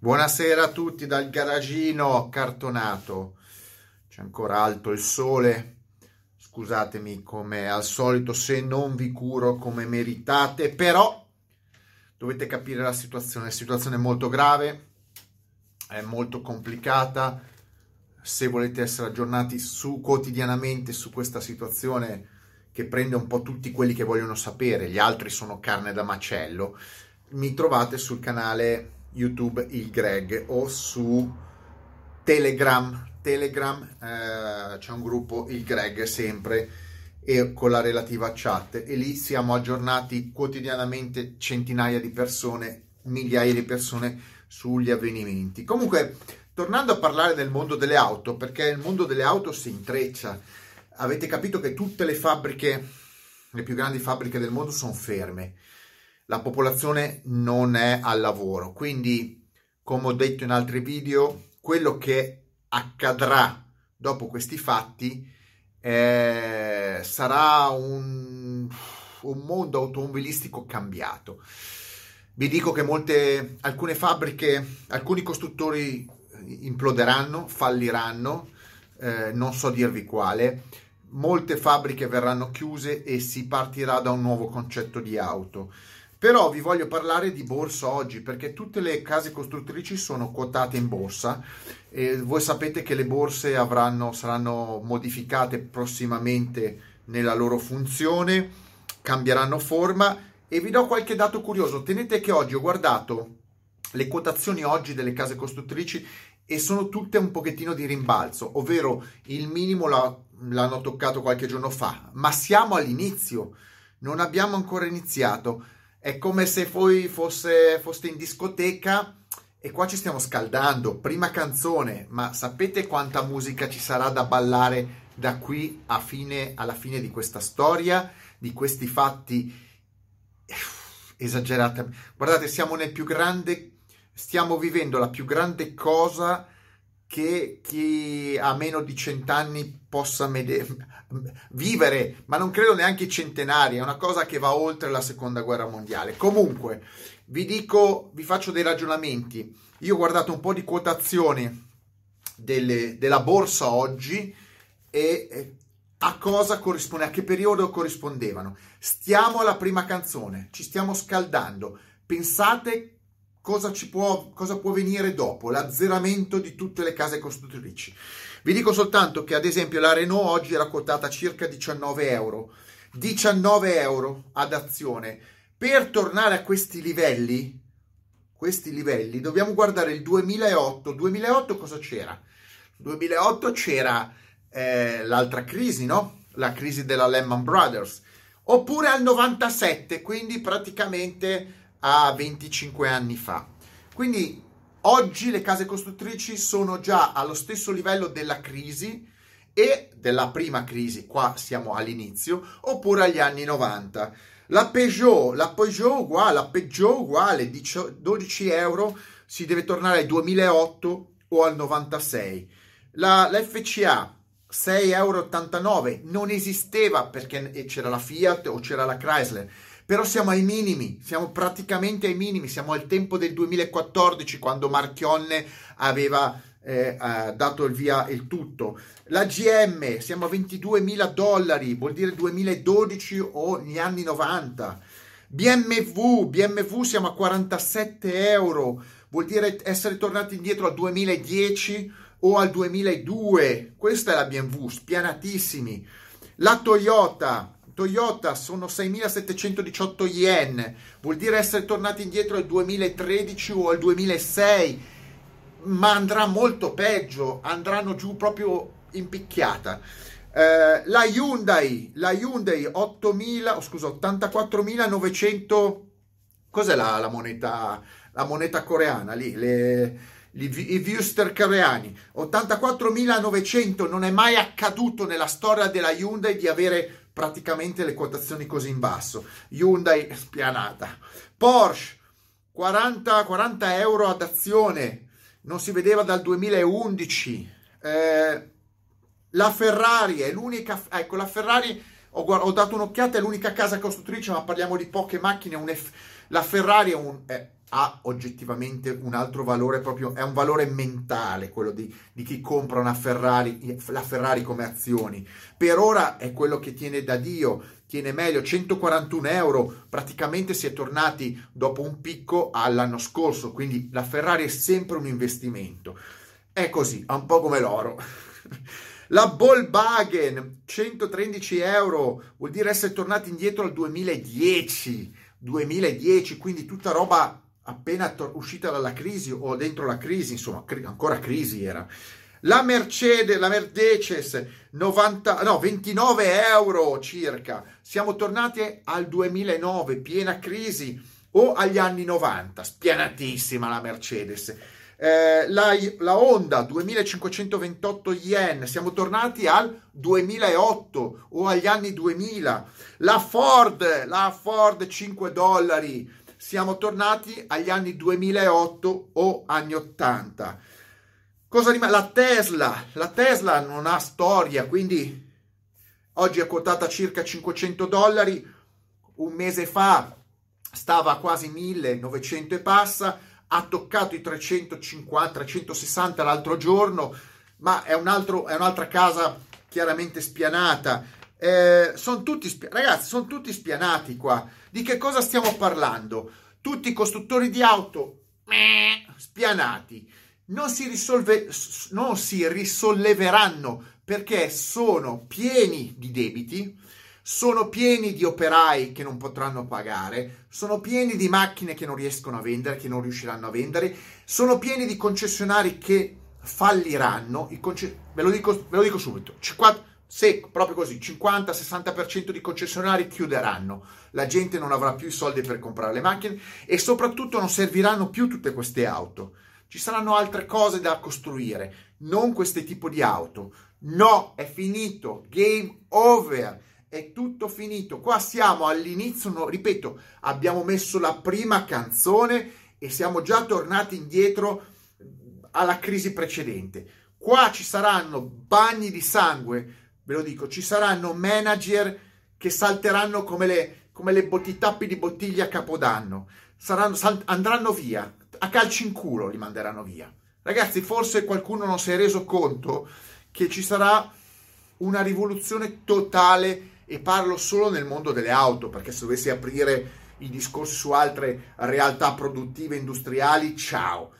Buonasera a tutti dal garagino cartonato. C'è ancora alto il sole. Scusatemi come al solito se non vi curo come meritate, però dovete capire la situazione. La situazione è molto grave, è molto complicata. Se volete essere aggiornati su quotidianamente su questa situazione che prende un po' tutti quelli che vogliono sapere, gli altri sono carne da macello, mi trovate sul canale YouTube il Greg o su Telegram. Telegram eh, c'è un gruppo il Greg sempre e con la relativa chat e lì siamo aggiornati quotidianamente centinaia di persone, migliaia di persone sugli avvenimenti. Comunque, tornando a parlare del mondo delle auto, perché il mondo delle auto si intreccia. Avete capito che tutte le fabbriche, le più grandi fabbriche del mondo sono ferme la popolazione non è al lavoro. Quindi, come ho detto in altri video, quello che accadrà dopo questi fatti eh, sarà un, un mondo automobilistico cambiato. Vi dico che molte, alcune fabbriche, alcuni costruttori imploderanno, falliranno, eh, non so dirvi quale. Molte fabbriche verranno chiuse e si partirà da un nuovo concetto di auto. Però vi voglio parlare di borsa oggi perché tutte le case costruttrici sono quotate in borsa e voi sapete che le borse avranno, saranno modificate prossimamente nella loro funzione, cambieranno forma e vi do qualche dato curioso. Tenete che oggi ho guardato le quotazioni oggi delle case costruttrici e sono tutte un pochettino di rimbalzo, ovvero il minimo l'hanno toccato qualche giorno fa, ma siamo all'inizio, non abbiamo ancora iniziato è come se voi fosse, foste in discoteca e qua ci stiamo scaldando. Prima canzone, ma sapete quanta musica ci sarà da ballare da qui fine, alla fine di questa storia, di questi fatti esagerati? Guardate, siamo nel più grande, stiamo vivendo la più grande cosa che chi ha meno di cent'anni possa mede- vivere, ma non credo neanche centenari, è una cosa che va oltre la seconda guerra mondiale. Comunque, vi dico, vi faccio dei ragionamenti. Io ho guardato un po' di quotazioni delle, della borsa oggi e a cosa corrisponde, a che periodo corrispondevano. Stiamo alla prima canzone, ci stiamo scaldando. Pensate cosa, ci può, cosa può venire dopo, l'azzeramento di tutte le case costruttrici. Vi dico soltanto che ad esempio la Renault oggi era quotata circa 19 euro. 19 euro ad azione. Per tornare a questi livelli, questi livelli, dobbiamo guardare il 2008. 2008 cosa c'era? 2008 c'era eh, l'altra crisi, no? La crisi della Lehman Brothers. Oppure al 97, quindi praticamente a 25 anni fa. Quindi oggi le case costruttrici sono già allo stesso livello della crisi e della prima crisi, qua siamo all'inizio, oppure agli anni 90. La Peugeot, la Peugeot uguale, la Peugeot uguale, 12 euro, si deve tornare al 2008 o al 96. La, la FCA 6,89 euro non esisteva perché c'era la Fiat o c'era la Chrysler però siamo ai minimi, siamo praticamente ai minimi, siamo al tempo del 2014 quando Marchionne aveva eh, dato il via il tutto. La GM siamo a 22 mila dollari, vuol dire 2012 o gli anni 90. BMW, BMW siamo a 47 euro, vuol dire essere tornati indietro al 2010 o al 2002. Questa è la BMW, spianatissimi. La Toyota, Toyota sono 6.718 yen, vuol dire essere tornati indietro al 2013 o al 2006, ma andrà molto peggio, andranno giù proprio in picchiata. Eh, la Hyundai, la Hyundai 8.000, oh, scusa, 84.900, cos'è la, la, moneta, la moneta coreana lì? Le, i viewster coreani 84.900 non è mai accaduto nella storia della Hyundai di avere praticamente le quotazioni così in basso. Hyundai spianata. Porsche 40, 40 euro ad azione, non si vedeva dal 2011. Eh, la Ferrari è l'unica, ecco la Ferrari ho, ho, dato un'occhiata, è l'unica casa costruttrice, ma parliamo di poche macchine. F, la Ferrari è, un, è, ha oggettivamente un altro valore proprio, è un valore mentale quello di, di, chi compra una Ferrari, la Ferrari come azioni. Per ora è quello che tiene da Dio, tiene meglio, 141 euro, praticamente si è tornati dopo un picco all'anno scorso, quindi la Ferrari è sempre un investimento. È così, è un po' come l'oro. La Volkswagen, 113 euro, vuol dire essere tornati indietro al 2010. 2010, quindi tutta roba appena to- uscita dalla crisi o dentro la crisi, insomma, cri- ancora crisi era. La Mercedes, la Mercedes, 90, no, 29 euro circa. Siamo tornati al 2009, piena crisi, o agli anni 90, spianatissima la Mercedes. Eh, la, la, Honda 2528 yen, siamo tornati al 2008 o agli anni 2000. La Ford, la Ford 5 dollari, siamo tornati agli anni 2008 o anni 80. Cosa rimane? La Tesla, la Tesla non ha storia, quindi oggi è quotata circa 500 dollari, un mese fa stava a quasi 1900 e passa, ha toccato i 350, 360 l'altro giorno, ma è, un altro, è un'altra casa chiaramente spianata. Eh, sono tutti, ragazzi, sono tutti spianati qua. Di che cosa stiamo parlando? Tutti i costruttori di auto spianati. Non si, risolve, non si risolleveranno perché sono pieni di debiti, sono pieni di operai che non potranno pagare, sono pieni di macchine che non riescono a vendere, che non riusciranno a vendere, sono pieni di concessionari che falliranno. Conce- ve, lo dico, ve, lo dico, subito: 50, se proprio così, 50-60% di concessionari chiuderanno, la gente non avrà più i soldi per comprare le macchine e soprattutto non serviranno più tutte queste auto. Ci saranno altre cose da costruire, non questo tipo di auto. No, è finito, game over, è tutto finito. Qua siamo all'inizio, no, ripeto, abbiamo messo la prima canzone e siamo già tornati indietro alla crisi precedente. Qua ci saranno bagni di sangue ve lo dico, ci saranno manager che salteranno come le, come le botti, tappi di bottiglia a capodanno, saranno, sal, andranno via, a calci in culo li manderanno via. Ragazzi, forse qualcuno non si è reso conto che ci sarà una rivoluzione totale e parlo solo nel mondo delle auto, perché se dovessi aprire i discorsi su altre realtà produttive industriali, ciao.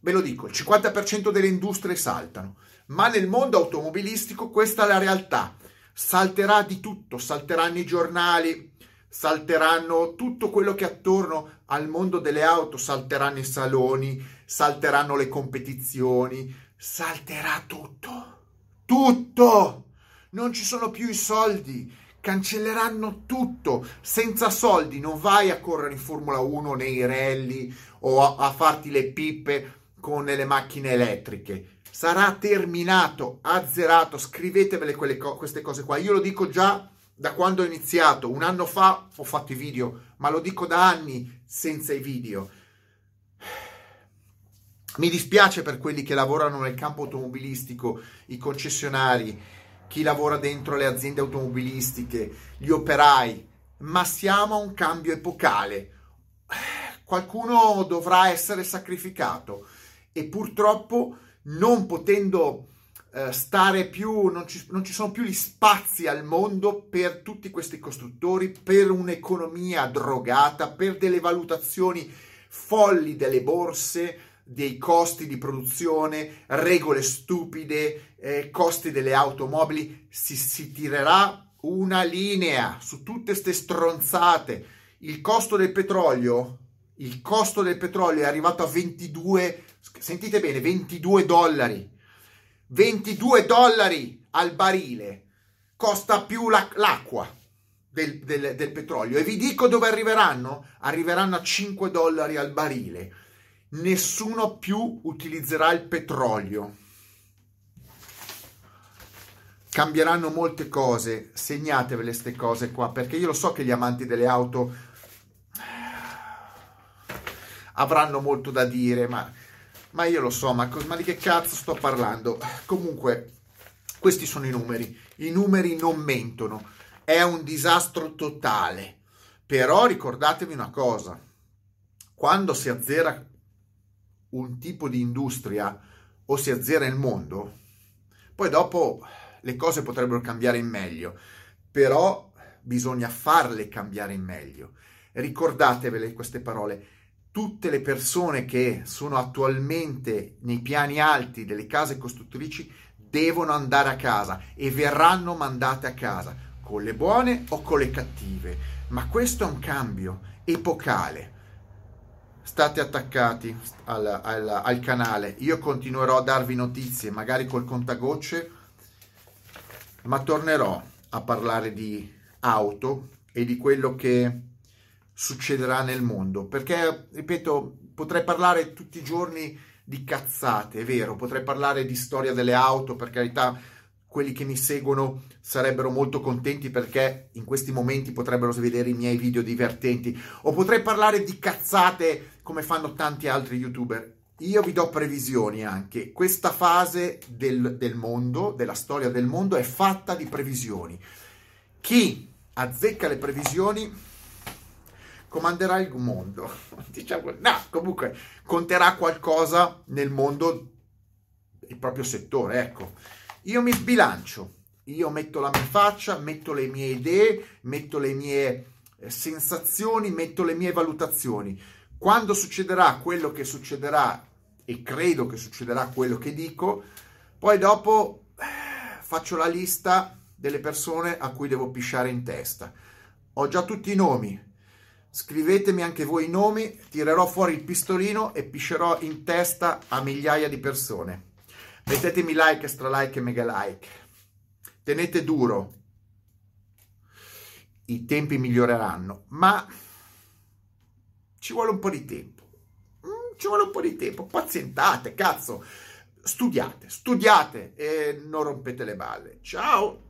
Ve lo dico, il 50% delle industrie saltano ma nel mondo automobilistico questa è la realtà. Salterà di tutto, salteranno i giornali, salteranno tutto quello che è attorno al mondo delle auto, salteranno i saloni, salteranno le competizioni, salterà tutto. Tutto! Non ci sono più i soldi, cancelleranno tutto. Senza soldi non vai a correre in Formula 1 nei rally o a, a farti le pippe con le macchine elettriche sarà terminato, azzerato, scrivetevele quelle co- queste cose qua. Io lo dico già da quando ho iniziato, un anno fa ho fatto i video, ma lo dico da anni senza i video. Mi dispiace per quelli che lavorano nel campo automobilistico, i concessionari, chi lavora dentro le aziende automobilistiche, gli operai, ma siamo a un cambio epocale. Qualcuno dovrà essere sacrificato e purtroppo non potendo eh, stare più, non ci, non ci sono più gli spazi al mondo per tutti questi costruttori, per un'economia drogata, per delle valutazioni folli delle borse, dei costi di produzione, regole stupide, eh, costi delle automobili, si, si tirerà una linea su tutte queste stronzate. Il costo del petrolio, il costo del petrolio è arrivato a 22 sentite bene, 22 dollari. 22 dollari al barile costa più la, l'acqua del, del, del, petrolio. E vi dico dove arriveranno? Arriveranno a 5 dollari al barile. Nessuno più utilizzerà il petrolio. Cambieranno molte cose, segnatevele queste cose qua, perché io lo so che gli amanti delle auto avranno molto da dire, ma ma io lo so, ma, ma di che cazzo sto parlando? Comunque, questi sono i numeri. I numeri non mentono. È un disastro totale. Però ricordatevi una cosa. quando si azzera un tipo di industria o si azzera il mondo, poi dopo le cose potrebbero cambiare in meglio, però bisogna farle cambiare in meglio. Ricordatevele queste parole. Tutte le persone che sono attualmente nei piani alti delle case costruttrici devono andare a casa e verranno mandate a casa, con le buone o con le cattive. Ma questo è un cambio epocale state attaccati al, al, al, canale. Io continuerò a darvi notizie, magari col contagocce, ma tornerò a parlare di auto e di quello che succederà nel mondo. Perché, ripeto, potrei parlare tutti i giorni di cazzate, è vero, potrei parlare di storia delle auto, per carità quelli che mi seguono sarebbero molto contenti perché in questi momenti potrebbero vedere i miei video divertenti o potrei parlare di cazzate come fanno tanti altri youtuber. Io vi do previsioni anche. Questa fase del, del mondo, della storia del mondo, è fatta di previsioni. Chi azzecca le previsioni comanderà il mondo. Diciamo, no, comunque conterà qualcosa nel mondo, il proprio settore, ecco. Io mi sbilancio, io metto la mia faccia, metto le mie idee, metto le mie eh, sensazioni, metto le mie valutazioni. Quando succederà quello che succederà, e credo che succederà quello che dico, poi dopo eh, faccio la lista delle persone a cui devo pisciare in testa. Ho già tutti i nomi. Scrivetemi anche voi i nomi, tirerò fuori il pistolino e piscerò in testa a migliaia di persone. Mettetemi like, stra like e mega like. Tenete duro. I tempi miglioreranno, ma ci vuole un po' di tempo. Mm, ci vuole un po' di tempo. Pazientate, cazzo. Studiate, studiate e non rompete le balle. Ciao!